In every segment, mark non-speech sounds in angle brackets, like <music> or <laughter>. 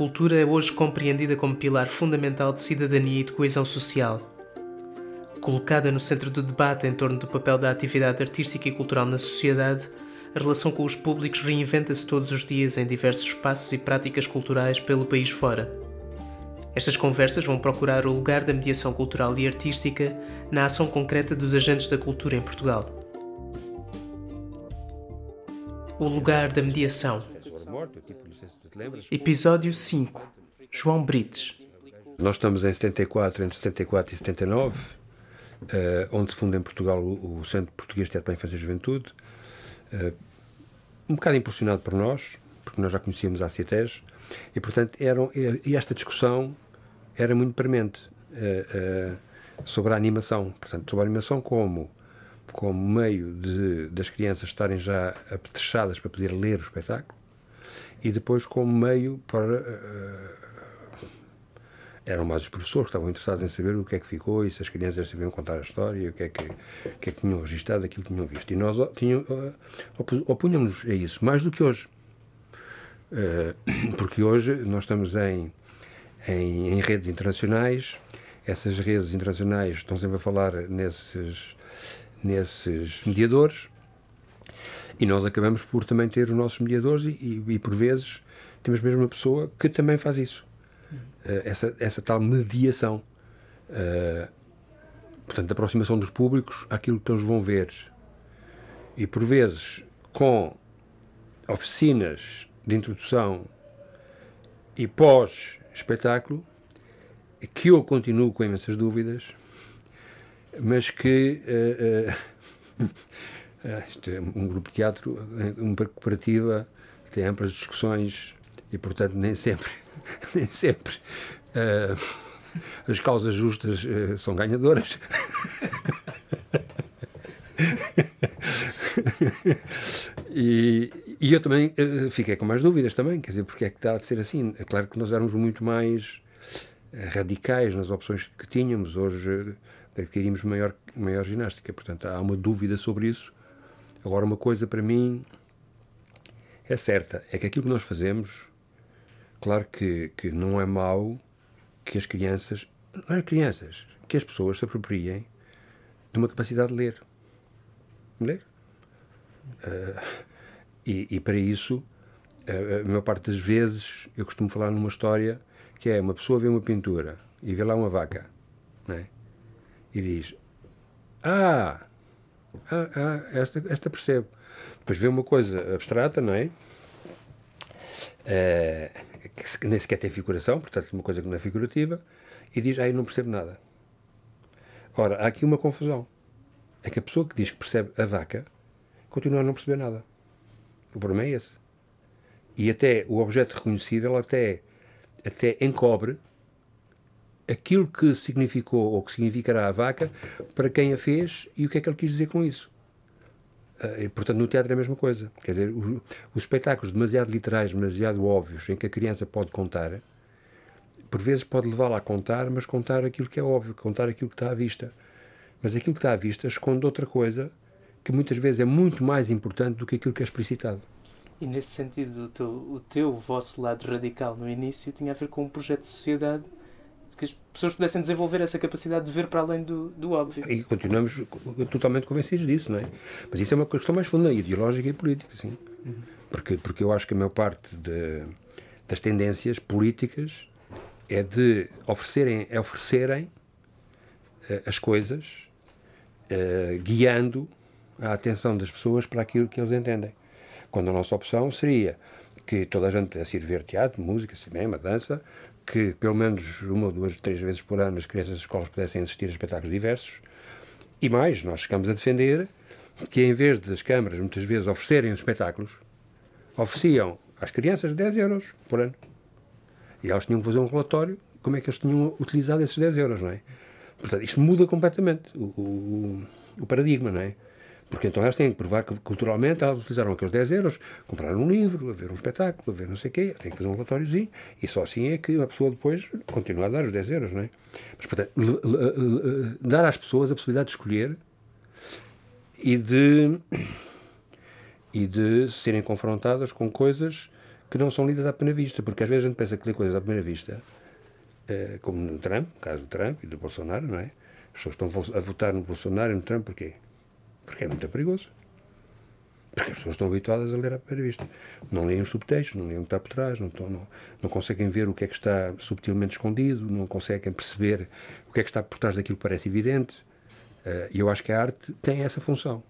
cultura é hoje compreendida como pilar fundamental de cidadania e de coesão social. Colocada no centro do debate em torno do papel da atividade artística e cultural na sociedade, a relação com os públicos reinventa-se todos os dias em diversos espaços e práticas culturais pelo país fora. Estas conversas vão procurar o lugar da mediação cultural e artística na ação concreta dos agentes da cultura em Portugal. O lugar da mediação. Episódio 5. João Brites. Nós estamos em 74, entre 74 e 79, eh, onde se funda em Portugal o, Centro Português de Teatro para a Infância e Juventude, eh, um bocado impulsionado por nós, porque nós já conhecíamos a CITES, e portanto eram, e esta discussão era muito premente uh, uh, sobre a animação, portanto sobre a animação como como meio de, das crianças estarem já apetrechadas para poder ler o espetáculo e depois como meio para uh, eram mais os professores que estavam interessados em saber o que é que ficou e se as crianças sabiam contar a história, o que é que, que, é que tinham registado, aquilo que tinham visto. E nós tinham, opunhamos a isso, mais do que hoje. Uh, <coughs> porque hoje nós estamos em, em, em, redes internacionais, essas redes internacionais estão sempre a falar nesses, nesses mediadores, e nós acabamos por também ter os nossos mediadores, e, e, e por vezes temos mesmo uma pessoa que também faz isso. Uh, essa, essa tal mediação. Uh, portanto, aproximação dos públicos àquilo que eles vão ver. E por vezes com oficinas de introdução e pós-espetáculo, que eu continuo com imensas dúvidas, mas que uh, <laughs> um grupo de teatro, uma cooperativa, tem amplas discussões e, portanto, nem sempre, <laughs> nem sempre uh, as causas justas são ganhadoras. e, e eu também uh, fiquei com mais dúvidas também, quer dizer, porque é que está a ser assim? É claro que nós éramos muito mais radicais nas opções que tínhamos, hoje adquirimos maior, maior ginástica, portanto há uma dúvida sobre isso. Agora, uma coisa para mim é certa, é que aquilo que nós fazemos, claro que, que não é mau que as crianças, não é crianças, que as pessoas se apropriem de uma capacidade de ler. Ler. Uh, e, e para isso, a, maior parte das vezes, eu costumo falar numa história que é uma pessoa vê uma pintura e vê lá uma vaca, é? e diz: Ah, ah, ah esta, esta percebo. Depois vê uma coisa abstrata, não é? é que nem sequer tem figuração, portanto, uma coisa que não é figurativa, e diz: Ah, eu não percebo nada. Ora, há aqui uma confusão. É que a pessoa que diz que percebe a vaca continua a não perceber nada. O problema é esse. E até o objeto reconhecível até, até encobre aquilo que significou ou que significará a vaca para quem a fez e o que é que ele quis dizer com isso. Uh, e, portanto, no teatro é a mesma coisa. Quer dizer, o, os espetáculos demasiado literais, demasiado óbvios, em que a criança pode contar, por vezes pode levá-la a contar, mas contar aquilo que é óbvio, contar aquilo que está à vista. Mas aquilo que está à vista esconde outra coisa que muitas vezes é muito mais importante do que aquilo que é explicitado. E nesse sentido, o teu, o teu vosso lado radical no início tinha a ver com um projeto de sociedade que as pessoas pudessem desenvolver essa capacidade de ver para além do, do óbvio. E continuamos totalmente convencidos disso, não é? Mas isso é uma questão mais funda, ideológica e política, sim. Uhum. Porque, porque eu acho que a maior parte de, das tendências políticas é de oferecerem, é oferecerem uh, as coisas uh, guiando a atenção das pessoas para aquilo que eles entendem. Quando a nossa opção seria que toda a gente pudesse ir ver teatro, música, cinema, dança, que pelo menos uma, duas, três vezes por ano as crianças das escolas pudessem assistir a espetáculos diversos. E mais, nós chegamos a defender que em vez das câmaras muitas vezes oferecerem os espetáculos, ofereciam às crianças 10 euros por ano. E elas tinham que fazer um relatório como é que eles tinham utilizado esses 10 euros, não é? Portanto, isto muda completamente o, o, o paradigma, não é? Porque então elas têm que provar que culturalmente elas utilizaram aqueles 10 euros, compraram um livro, a ver um espetáculo, a ver não sei o quê, têm que fazer um relatóriozinho, e só assim é que uma pessoa depois continua a dar os 10 euros, não é? Mas, portanto, dar às pessoas a possibilidade de escolher e de, e de serem confrontadas com coisas que não são lidas à primeira vista, porque às vezes a gente pensa que lê coisas à primeira vista, eh, como no Trump, no caso do Trump e do Bolsonaro, não é? As pessoas estão a votar no Bolsonaro e no Trump porquê? Porque é muito perigoso. Porque as pessoas estão habituadas a ler à primeira vista. Não leem os subtextos, não leem o que está por trás, não, estão, não, não, conseguem ver o que é que está subtilmente escondido, não conseguem perceber o que é que está por trás daquilo que parece evidente. Eh, e eu acho que a arte tem essa função.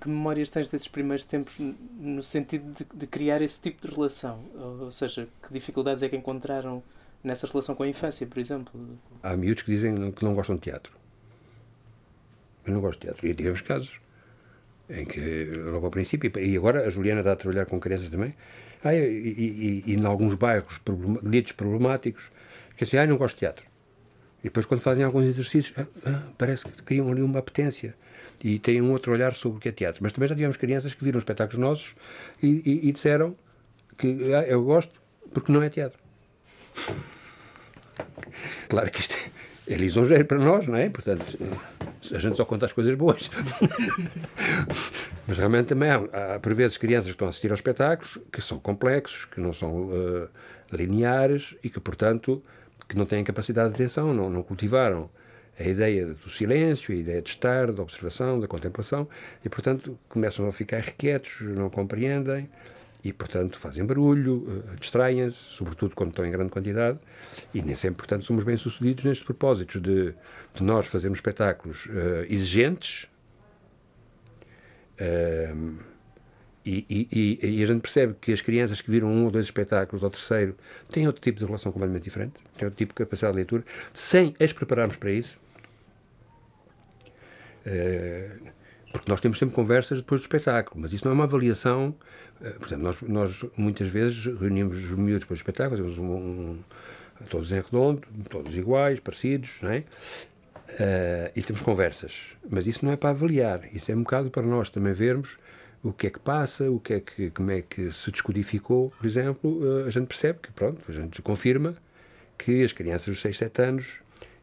Que memórias tens desses primeiros tempos no sentido de, de criar esse tipo de relação? Ou, ou seja, que dificuldades é que encontraram nessa relação com a infância, por exemplo? Há miúdos que dizem que não gostam de teatro. Eu não gosto de teatro. E tivemos casos em que, logo ao princípio, e agora a Juliana está a trabalhar com crianças também, ah, e, e, e, em alguns bairros ditos problemáticos, que assim, ah, não gosto de teatro. E depois, quando fazem alguns exercícios, ah, ah, parece que criam ali uma apetência e têm um outro olhar sobre o que é teatro. Mas também já tivemos crianças que viram espetáculos nossos e, e disseram que ah, eu gosto porque não é teatro. Claro que isto é lisonjeiro para nós, não é? Portanto, a gente só conta as coisas boas. <laughs> Mas realmente também há, por vezes, crianças que estão a assistir aos espetáculos que são complexos, que não são uh, lineares e que, portanto, que não têm capacidade de atenção, não, não cultivaram a ideia do silêncio, a ideia de estar, da observação, da contemplação, e, portanto, começam a ficar requietos, não compreendem, e, portanto, fazem barulho, uh, distraem-se, sobretudo quando estão em grande quantidade, e nem sempre, portanto, somos bem-sucedidos nestes propósitos de, de, nós fazermos espetáculos uh, exigentes uh, e, e, e, a gente percebe que as crianças que viram um ou dois espetáculos, ou terceiro, têm outro tipo de relação completamente diferente, têm outro tipo de capacidade de leitura, sem as prepararmos para isso. porque nós temos sempre conversas depois do espetáculo, mas isso não é uma avaliação eh, portanto, nós, nós muitas vezes reunimos os miúdos para o espetáculo, temos um, um, todos em redondo, todos iguais, parecidos, não é? Uh, e temos conversas. Mas isso não é para avaliar, isso é um bocado para nós também vermos o que é que passa, o que é que, como é que se descodificou, por exemplo, uh, a gente percebe que, pronto, a gente confirma que as crianças dos 6, 7 anos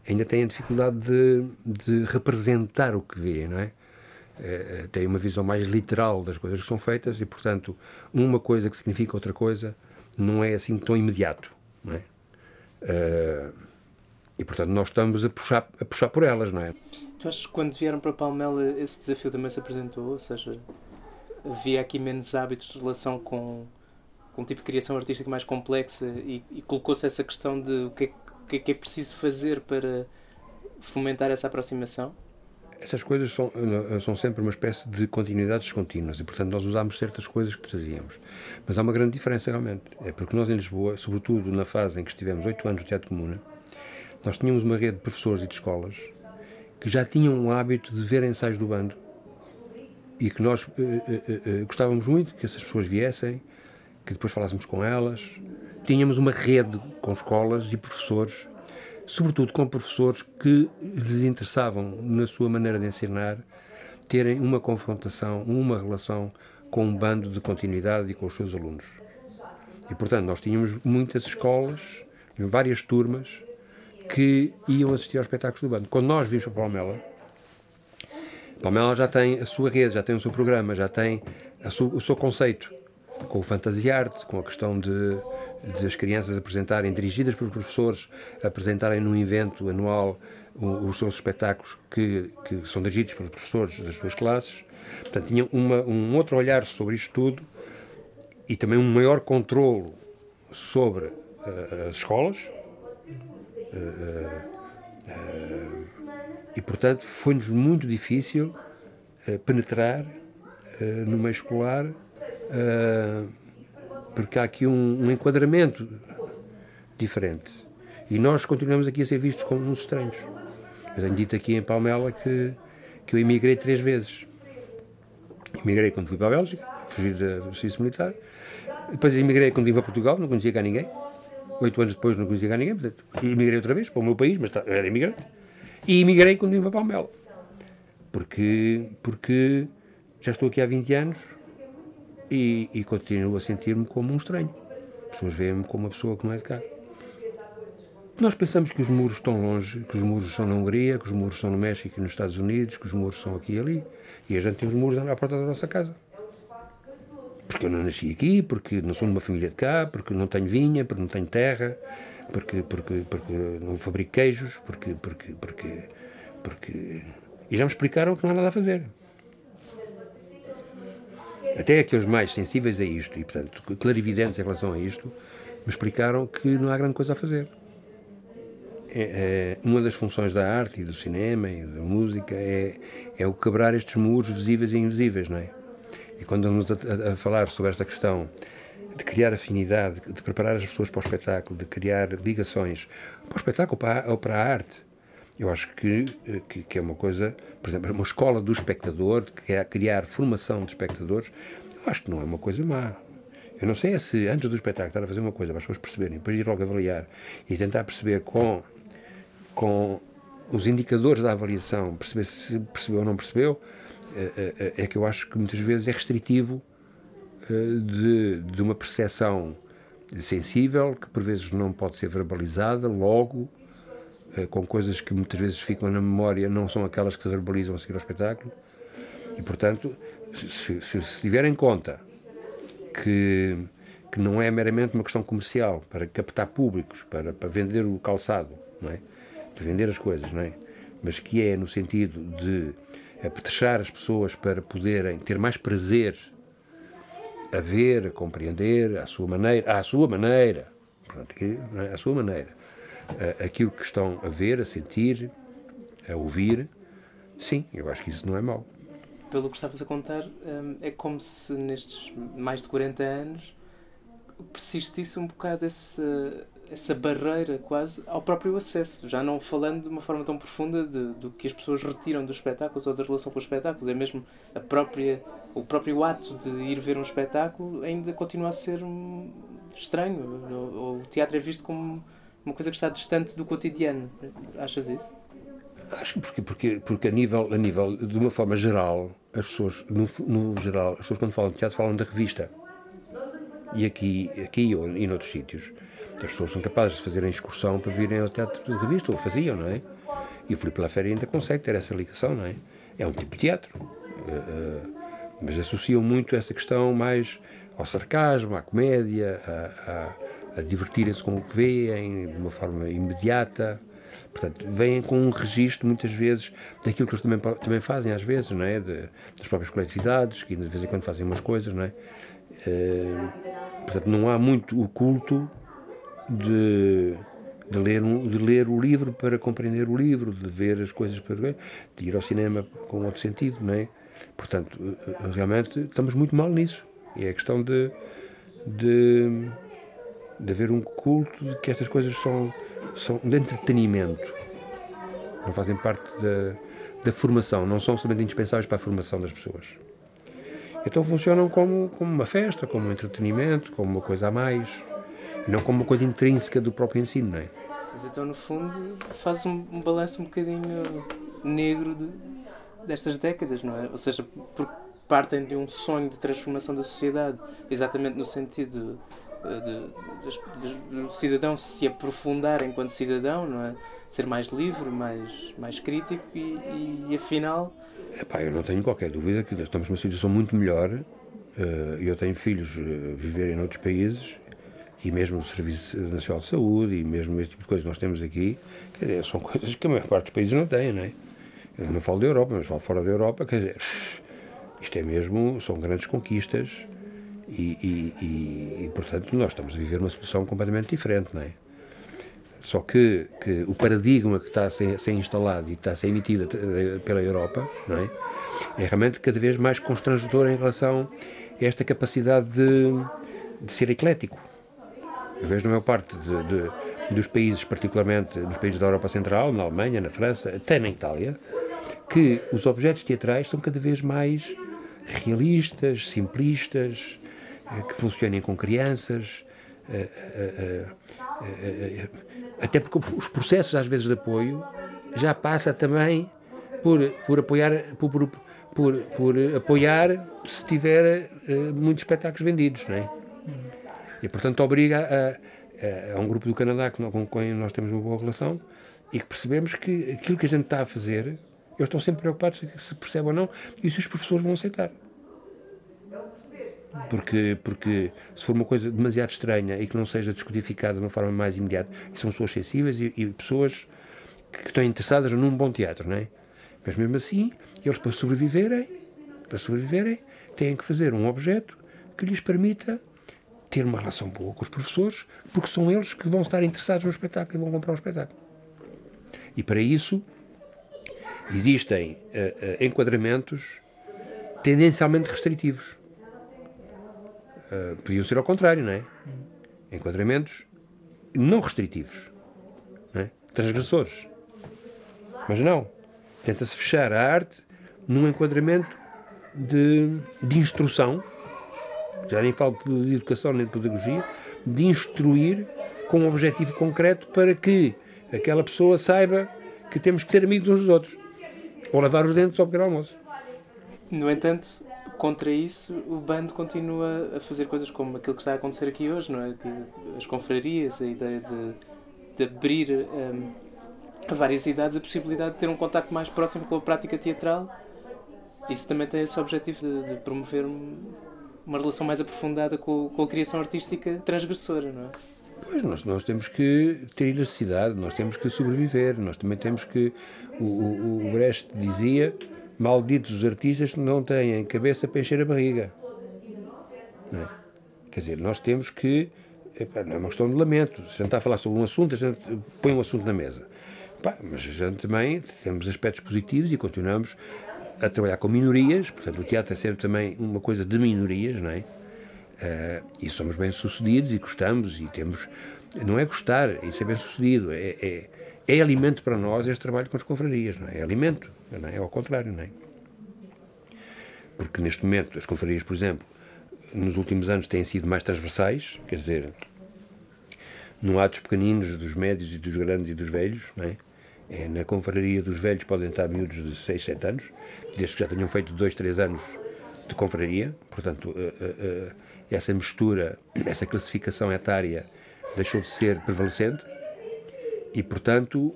ainda têm a dificuldade de, de representar o que vê, não é? É, tem uma visão mais literal das coisas que são feitas e, portanto, uma coisa que significa outra coisa não é assim tão imediato. Não é? Uh, e, portanto, nós estamos a puxar, a puxar por elas, não é? Tu achas que quando vieram para Palmela esse desafio também se apresentou? Ou seja, havia aqui menos hábitos de relação com, com um tipo de criação artística mais complexa e, e colocou-se essa questão de o que, é, o que é que é preciso fazer para fomentar essa aproximação? Essas coisas são, eh, são sempre uma espécie de continuidades contínuas e, portanto, nós usamos certas coisas que trazíamos. Mas há uma grande diferença, realmente. É porque nós, em Lisboa, sobretudo na fase em que estivemos oito anos no Teatro Comuna, nós tínhamos uma rede de professores e de escolas que já tinham o hábito de ver ensaios do bando e que nós uh, gostávamos muito que essas pessoas viessem, que depois falássemos com elas. Tínhamos uma rede com escolas e professores sobretudo com professores que lhes interessavam, na sua maneira de ensinar, terem uma confrontação, uma relação com um bando de continuidade e com os seus alunos. E, portanto, nós tínhamos muitas escolas, várias turmas, que iam assistir aos espetáculos do bando. Quando nós vimos para Palmela, Palmela já tem a sua rede, já tem o seu programa, já tem sua, o seu conceito, com o fantasy art, com a questão de de as crianças apresentarem, dirigidas por professores, apresentarem num evento anual os seus espetáculos que, que são dirigidos pelos professores das suas classes. Portanto, tinham uma, um outro olhar sobre isto tudo e também um maior controlo sobre uh, as escolas. Uh, uh, e, portanto, foi-nos muito difícil penetrar no meio escolar porque há aqui um, um enquadramento diferente. E nós continuamos aqui a ser vistos como uns estranhos. Eu tenho dito aqui em Palmela que, que eu emigrei três vezes. Emigrei quando fui para a Bélgica, fugi do serviço militar. Depois emigrei quando vim para Portugal, não conhecia cá ninguém. Oito anos depois não conhecia cá ninguém. Portanto, emigrei outra vez para o meu país, mas era imigrante. E emigrei quando vim para Palmela. Porque, porque já estou aqui há 20 anos, e, e continuo a sentir-me como um estranho. As pessoas veem-me como uma pessoa que não é de cá. Nós pensamos que os muros estão longe, que os muros são na Hungria, que os muros são no México e nos Estados Unidos, que os muros são aqui e ali. E a gente tem os muros à porta da nossa casa. porque eu não nasci aqui, porque não sou de uma família de cá, porque não tenho vinha, porque não tenho terra, porque, porque, porque não fabrico queijos, porque, porque, porque, porque... E já me explicaram que não há nada a fazer. Até aqueles mais sensíveis a isto, e portanto clarividentes em relação a isto, me explicaram que não há grande coisa a fazer. É, é, uma das funções da arte e do cinema e da música é, é o quebrar estes muros visíveis e invisíveis, não é? E quando andamos a, a, a falar sobre esta questão de criar afinidade, de preparar as pessoas para o espetáculo, de criar ligações para o espetáculo para, ou para a arte, eu acho que, que, que, é uma coisa, por exemplo, uma escola do espectador, que é criar formação de espectadores, eu acho que não é uma coisa má. Eu não sei é se antes do espetáculo estar a fazer uma coisa para as pessoas perceberem, depois ir logo avaliar e tentar perceber com, com os indicadores da avaliação, perceber se percebeu ou não percebeu, é, é, é que eu acho que muitas vezes é restritivo eh, de, de uma percepção sensível que por vezes não pode ser verbalizada logo eh, com coisas que muitas vezes ficam na memória não são aquelas que se verbalizam a seguir ao espetáculo. E portanto se, se, se tiver em conta que que não é meramente uma questão comercial para captar públicos para, para vender o calçado não é? Para vender as coisas não é? Mas que é no sentido de apetrechar as pessoas para poderem ter mais prazer a ver, a compreender, à sua maneira, à sua maneira, pronto, é? à sua maneira, aquilo que estão a ver, a sentir, a ouvir, sim, eu acho que isso não é mau. Pelo que estavas a contar, hum, é como se nestes mais de 40 anos persistisse um bocado esse essa barreira quase ao próprio acesso, já não falando de uma forma tão profunda de, do que as pessoas retiram dos espetáculos ou da relação com os espetáculos, é mesmo a própria, o próprio ato de ir ver um espetáculo ainda continua a ser estranho, o teatro é visto como uma coisa que está distante do cotidiano. Achas isso? Acho porque, porque, porque a, nível, a nível, de uma forma geral, as pessoas, no, no geral, as pessoas quando falam de teatro falam da revista. E aqui, aqui ou, e noutros sítios as pessoas são capazes de fazerem excursão para virem ao teatro de revista, ou faziam, não é? E o Filipe Lafera ainda consegue ter essa ligação, não é? É um tipo de teatro. Uh, uh, mas associam muito essa questão mais ao sarcasmo, à comédia, a, a divertirem-se com o que veem de uma forma imediata. Portanto, vêm com um registro, muitas vezes, daquilo que eles também, também fazem, às vezes, não é? De, das próprias coletividades, que de vez em quando fazem umas coisas, não é? Uh, portanto, não há muito o culto de, de, ler um, de ler o livro para compreender o livro, de ver as coisas para de ir ao cinema com outro sentido, não é? Portanto, eh, realmente estamos muito mal nisso. E é questão de, de, de haver um culto de que estas coisas são, são de entretenimento. Não fazem parte da, da formação, não são somente indispensáveis para a formação das pessoas. Então funcionam como, como uma festa, como um entretenimento, como uma coisa a mais não como uma coisa intrínseca do próprio ensino, não é? Mas então, no fundo, faz um, um balanço um bocadinho negro de, destas décadas, não é? Ou seja, porque partem de um sonho de transformação da sociedade, exatamente no sentido do cidadão se aprofundar enquanto cidadão, não é? Ser mais livre, mais, mais crítico e, e, e afinal. Epá, eu não tenho qualquer dúvida que estamos numa situação muito melhor. Eh, eu tenho filhos a viverem noutros países e mesmo o Serviço Nacional de Saúde e mesmo este tipo de coisas que nós temos aqui, quer dizer, são <laughs> coisas que a maior parte dos países não têm, não é? Eu não falo da Europa, mas falo fora da Europa, quer dizer, isto é mesmo, são grandes conquistas e, e, e, portanto, nós estamos a viver uma situação completamente diferente, não é? Só que, que o paradigma que está a ser, a ser, instalado e que está a ser emitido pela Europa, não é? É realmente cada vez mais constrangedor em relação a esta capacidade de, de ser eclético eu vejo na maior parte de, de, dos países, particularmente nos países da Europa Central, na Alemanha, na França, até na Itália, que os objetos teatrais são cada vez mais realistas, simplistas, eh, que funcionem com crianças, eh, eh, até porque os processos às vezes de apoio já passa também por, por apoiar por, por, por, por apoiar se tiver muitos espetáculos vendidos, não é? E, portanto, obriga a, a um grupo do Canadá com quem nós temos uma boa relação e que percebemos que aquilo que a gente está a fazer, eles estão sempre preocupados se percebe ou não e se os professores vão aceitar. Porque, porque se for uma coisa demasiado estranha e que não seja descodificada de uma forma mais imediata, são pessoas sensíveis e, e pessoas que, estão interessadas num bom teatro, não é? Mas mesmo assim, eles para sobreviverem, para sobreviverem, têm que fazer um objeto que lhes permita ter uma relação boa com os professores, porque são eles que vão estar interessados no espetáculo e vão comprar o espetáculo. E para isso existem uh, uh, enquadramentos tendencialmente restritivos. Uh, podiam ser ao contrário, não é? Enquadramentos não restritivos, não é? transgressores. Mas não. Tenta-se fechar a arte num enquadramento de, de instrução, já nem falo de educação nem de pedagogia, de instruir com um objetivo concreto para que aquela pessoa saiba que temos que ser amigos uns dos outros. Ou lavar os dentes ao pequeno almoço. No entanto, contra isso, o bando continua a fazer coisas como aquilo que está a acontecer aqui hoje, não é? As confrarias, a ideia de, de abrir um, a várias idades a possibilidade de ter um contacto mais próximo com a prática teatral. Isso também tem esse objetivo de, de promover uma relação mais aprofundada com, com a criação artística transgressora, não é? Pois, nós, nós temos que ter elasticidade, nós temos que sobreviver, nós também temos que. O, o, o Brecht dizia malditos os artistas que não têm cabeça para encher a barriga. É? Quer dizer, nós temos que. Não é uma questão de lamento. Se a gente está a falar sobre um assunto, a gente põe um assunto na mesa. Mas a gente também temos aspectos positivos e continuamos a trabalhar com minorias. Portanto, o teatro é sempre também uma coisa de minorias, não é? Uh, e somos bem-sucedidos e gostamos e temos. Não é gostar, isso é bem-sucedido. É, é, é alimento para nós este trabalho com as confrarias, não é? É alimento. Não é? é ao contrário, não é? Porque neste momento as confrarias, por exemplo, nos últimos anos têm sido mais transversais, quer dizer, não há dos pequeninos, dos médios e dos grandes e dos velhos, não é? é na confraria dos velhos podem estar miúdos de 6, 7 anos, desde que já tenham feito 2, 3 anos de confraria, portanto, uh, uh, uh, essa mistura, essa classificação etária deixou de ser prevalecente e, portanto,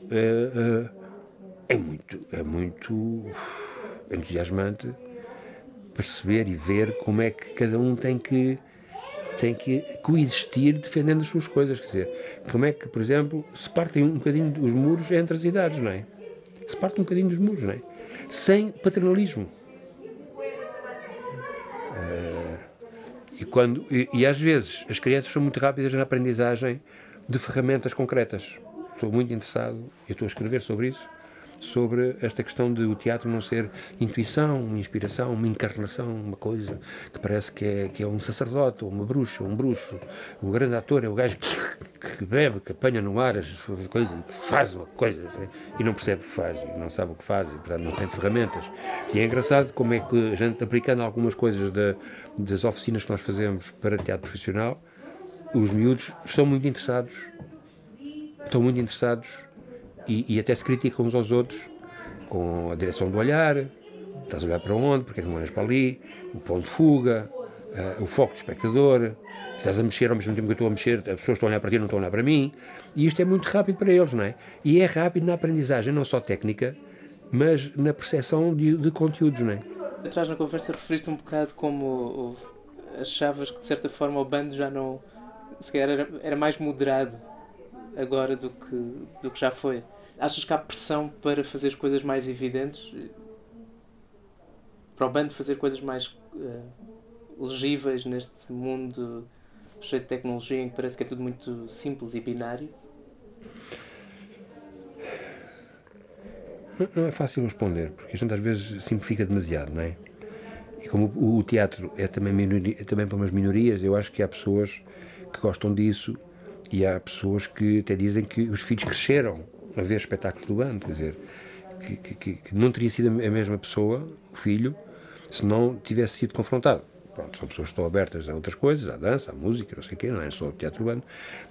é muito, é muito entusiasmante perceber e ver como é que cada um tem que tem que coexistir defendendo as suas coisas, quer dizer, como é que, por exemplo, se partem um bocadinho os muros entre as idades, não é? Se parte um bocadinho dos muros, não é? Sem paternalismo. Uh, e, quando, e, e, às vezes as crianças são muito rápidas na aprendizagem de ferramentas concretas. Estou muito interessado, eu estou a escrever sobre isso, sobre esta questão de o teatro não ser intuição, uma inspiração, uma encarnação, uma coisa que parece que é, que é um sacerdote, ou uma bruxa, um bruxo. O grande ator é o gajo que bebe, que apanha no ar as coisas, que faz uma coisa e não percebe o que faz, e não sabe o que faz, e portanto não tem ferramentas. E é engraçado como é que a gente, aplicando algumas coisas de, das oficinas que nós fazemos para teatro profissional, os miúdos estão muito interessados, estão muito interessados e, e, até se criticam uns aos outros com a direção do olhar, estás a olhar para onde, porque é que não olhas para ali, o ponto de fuga, uh, o foco do espectador, estás a mexer ao mesmo tempo que eu estou a mexer, as pessoas estão a olhar para ti não estão a olhar para mim, e isto é muito rápido para eles, não é? E é rápido na aprendizagem, não só técnica, mas na percepção de, de conteúdos, não é? Atrás na conversa referiste um bocado como achavas que de certa forma o bando já não se era, era mais moderado agora do que, do que já foi. Achas que há pressão para fazer as coisas mais evidentes? Para o bando fazer coisas mais uh, legíveis neste mundo cheio de tecnologia em que parece que é tudo muito simples e binário? Não é fácil responder, porque a gente às vezes simplifica demasiado, não é? E como o teatro é também, minoria, é também para umas minorias, eu acho que há pessoas que gostam disso e há pessoas que até dizem que os filhos cresceram a ver espetáculos do bando, quer dizer, que, que, que não teria sido a mesma pessoa, o filho, se não tivesse sido confrontado. Pronto, são pessoas que estão abertas a outras coisas, à dança, à música, não sei o quê, não é só o teatro bando,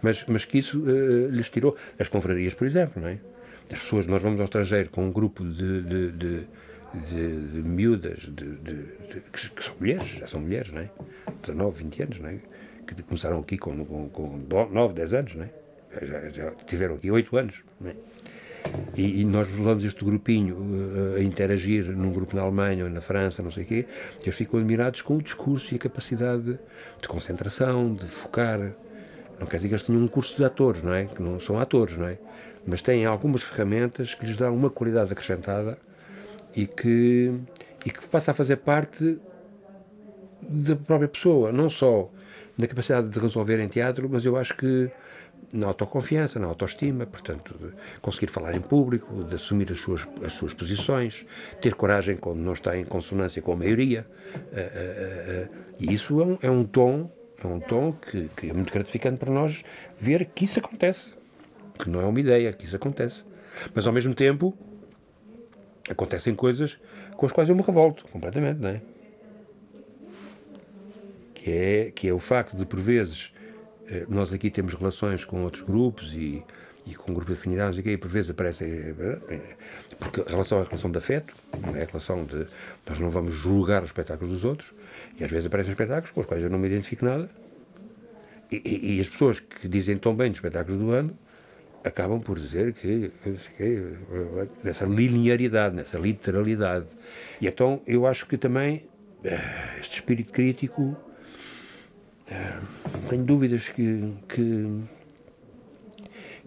mas, mas que isso uh, lhes tirou. As confrarias, por exemplo, não é? As pessoas, nós vamos ao estrangeiro com um grupo de, de, de, de, miúdas, que, que, são mulheres, já são mulheres, não é? 19, 20 anos, não é? Que começaram aqui com, com, com 9, 10 anos, não é? já, já tiveram aqui 8 anos. Não é? e, e, nós levamos este grupinho uh, a interagir num grupo na Alemanha ou na França, não sei o quê, e eles ficam admirados com o discurso e a capacidade de, de concentração, de focar. Não quer dizer que eles tenham um curso de atores, não é? Que não são atores, não é? Mas têm algumas ferramentas que lhes dão uma qualidade acrescentada e que, e que passa a fazer parte da própria pessoa, não só na capacidade de resolver em teatro, mas eu acho que na autoconfiança, na autoestima, portanto, conseguir falar em público, de assumir as suas, as suas posições, ter coragem quando não está em consonância com a maioria. Uh, uh, uh, e isso é um, é um tom, é um tom que, que, é muito gratificante para nós ver que isso acontece. Que não é uma ideia, que isso acontece. Mas ao mesmo tempo acontecem coisas com as quais eu me revolto completamente, não é? Que é, que é o facto de, por vezes, eh, nós aqui temos relações com outros grupos e, e com um grupo de afinidades e por vezes aparece eh, porque a relação é a relação de afeto é? A relação de nós não vamos julgar os espetáculos dos outros e às vezes aparecem espetáculos com os quais eu não me identifico nada e, e, e as pessoas que dizem tão bem dos espetáculos do ano acabam por dizer que, que nessa linearidade, nessa literalidade. E então eu acho que também eh, este espírito crítico tenho dúvidas que, que,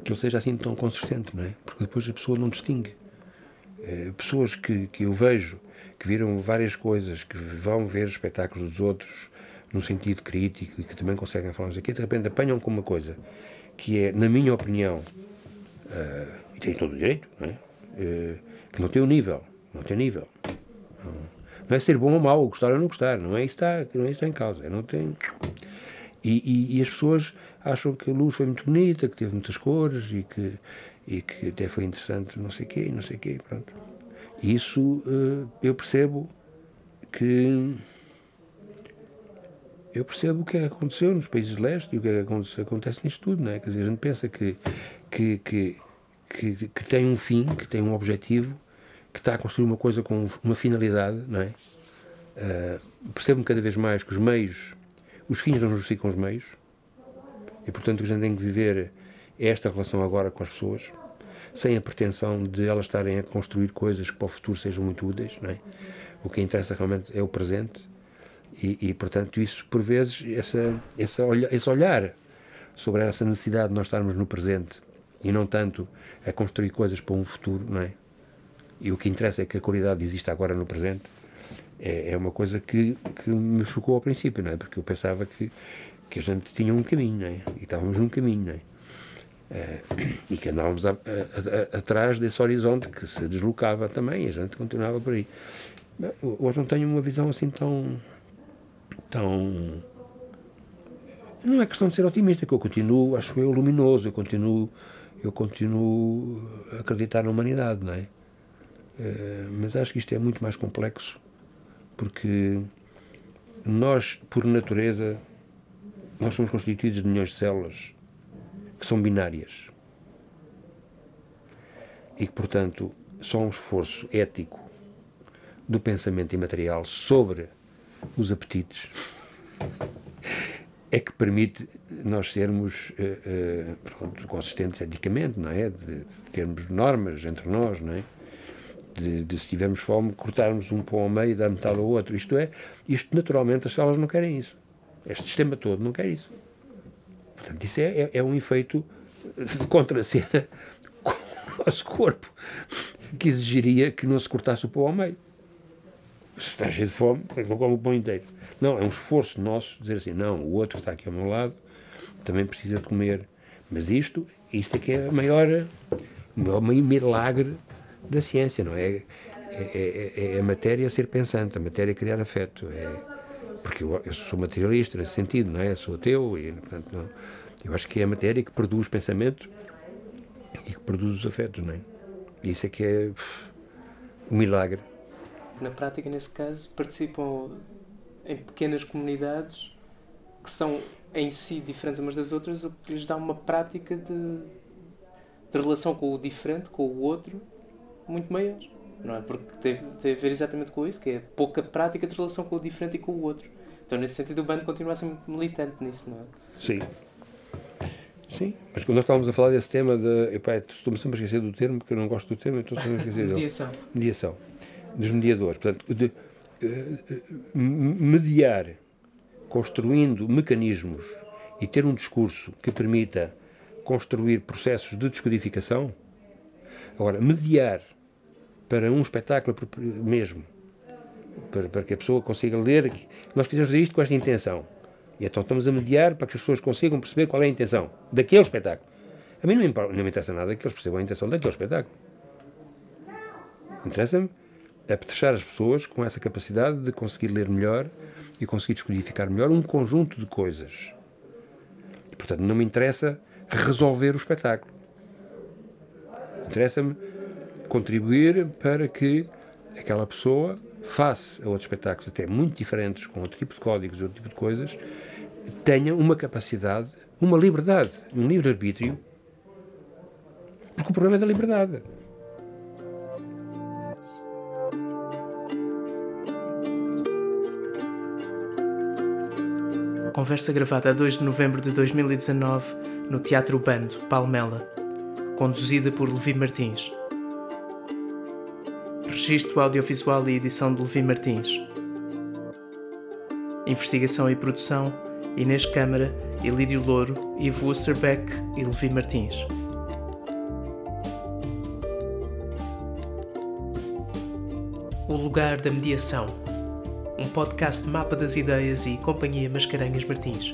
que ele seja assim tão consistente, não é? Porque depois a pessoa não distingue. É, pessoas que, que eu vejo, que viram várias coisas, que vão ver espetáculos dos outros num sentido crítico e que também conseguem falar aqui, de repente apanham com uma coisa que é, na minha opinião, uh, e tem todo o direito, não é? Uh, que não tem o nível, não tem nível. Não, não é ser bom ou mau, gostar ou não gostar, não é isso que está, não é isso está em causa. Não tem, e, e, e, as pessoas acham que a luz foi muito bonita, que teve muitas cores e que, e que até foi interessante, não sei o quê, não sei o quê, pronto. E isso uh, eu percebo que eu percebo o que é que aconteceu nos países de leste e o que é que acontece, nisto tudo, não é? Quer dizer, a gente pensa que, que, que, que, que tem um fim, que tem um objetivo, que está a construir uma coisa com uma finalidade, não é? Uh, percebo cada vez mais que os meios os fins não justificam os meios e, portanto, a gente tem que viver esta relação agora com as pessoas sem a pretensão de elas estarem a construir coisas que para o futuro sejam muito úteis. É? O que interessa realmente é o presente e, e portanto, isso, por vezes, essa, essa, esse olhar sobre essa necessidade de nós estarmos no presente e não tanto a construir coisas para um futuro, não é? E o que interessa é que a qualidade exista agora no presente é, é uma coisa que, que me chocou ao princípio, não é? Porque eu pensava que, que a gente tinha um caminho, não é? E estávamos num caminho, não é? Uh, e que andávamos a, a, a, atrás desse horizonte que se deslocava também e a gente continuava por aí. Hoje não tenho uma visão assim tão. tão. Não é questão de ser otimista, que eu continuo, acho eu, luminoso, eu continuo, eu continuo a acreditar na humanidade, não é? Uh, mas acho que isto é muito mais complexo porque nós, por natureza, nós somos constituídos de milhões de células que são binárias e que, portanto, só um esforço ético do pensamento imaterial sobre os apetites é que permite nós sermos uh, uh, pronto, consistentes eticamente, não é? De, de termos normas entre nós, não é? De, de, se tivermos fome, cortarmos um pão ao meio e dar metade ao outro. Isto é, isto naturalmente as células não querem isso. Este sistema todo não quer isso. Portanto, isso é, é, é um efeito de contracena com o nosso corpo, que exigiria que não se cortasse o pão ao meio. Se está cheio de fome, não come o pão inteiro. Não, é um esforço nosso dizer assim, não, o outro que está aqui ao meu lado também precisa de comer. Mas isto, isto é que é a maior, o maior milagre da ciência, não é? É, é, é a matéria ser pensante, a matéria criar afeto. É, porque eu, eu, sou materialista nesse sentido, não é? Sou ateu e, portanto, não, eu acho que é a matéria que produz pensamento e que produz os afetos, não é? Isso é que é um milagre. Na prática, nesse caso, participam em pequenas comunidades que são em si diferentes umas das outras, o que lhes dá uma prática de, de relação com o diferente, com o outro, muito maiores. Não é? Porque teve, teve a ver exatamente com isso, que é pouca prática de relação com o diferente e com o outro. Então, nesse sentido, o bando continua a ser muito militante nisso, não é? Sim. Sim, mas quando nós estávamos a falar desse tema de. Epá, estou-me sempre a esquecer do termo, porque eu não gosto do termo, estou sempre a esquecer dele. Mediação. Mediação. Dos mediadores. Portanto, de, uh, mediar, construindo mecanismos e ter um discurso que permita construir processos de descodificação. Agora, mediar para um espetáculo mesmo, para, para que a pessoa consiga ler, nós quisemos fazer isto com esta intenção e então estamos a mediar para que as pessoas consigam perceber qual é a intenção daquele espetáculo. A mim não me, não me interessa nada que eles percebam a intenção daquele espetáculo. Interessa-me apetechar as pessoas com essa capacidade de conseguir ler melhor e conseguir descodificar melhor um conjunto de coisas. Portanto, não me interessa resolver o espetáculo. Interessa-me contribuir para que aquela pessoa face a outros espetáculos até muito diferentes, com outro tipo de códigos, outro tipo de coisas, tenha uma capacidade, uma liberdade, um livre-arbítrio, porque o problema é da liberdade. Conversa gravada a 2 de novembro de 2019 no Teatro Bando, Palmela, conduzida por Levi Martins. Registro audiovisual e edição de Levi Martins. Investigação e produção Inês Câmara, Elídio Louro, Ivo Osterbeck e Levi Martins. O Lugar da Mediação um podcast Mapa das Ideias e Companhia Mascarenhas Martins.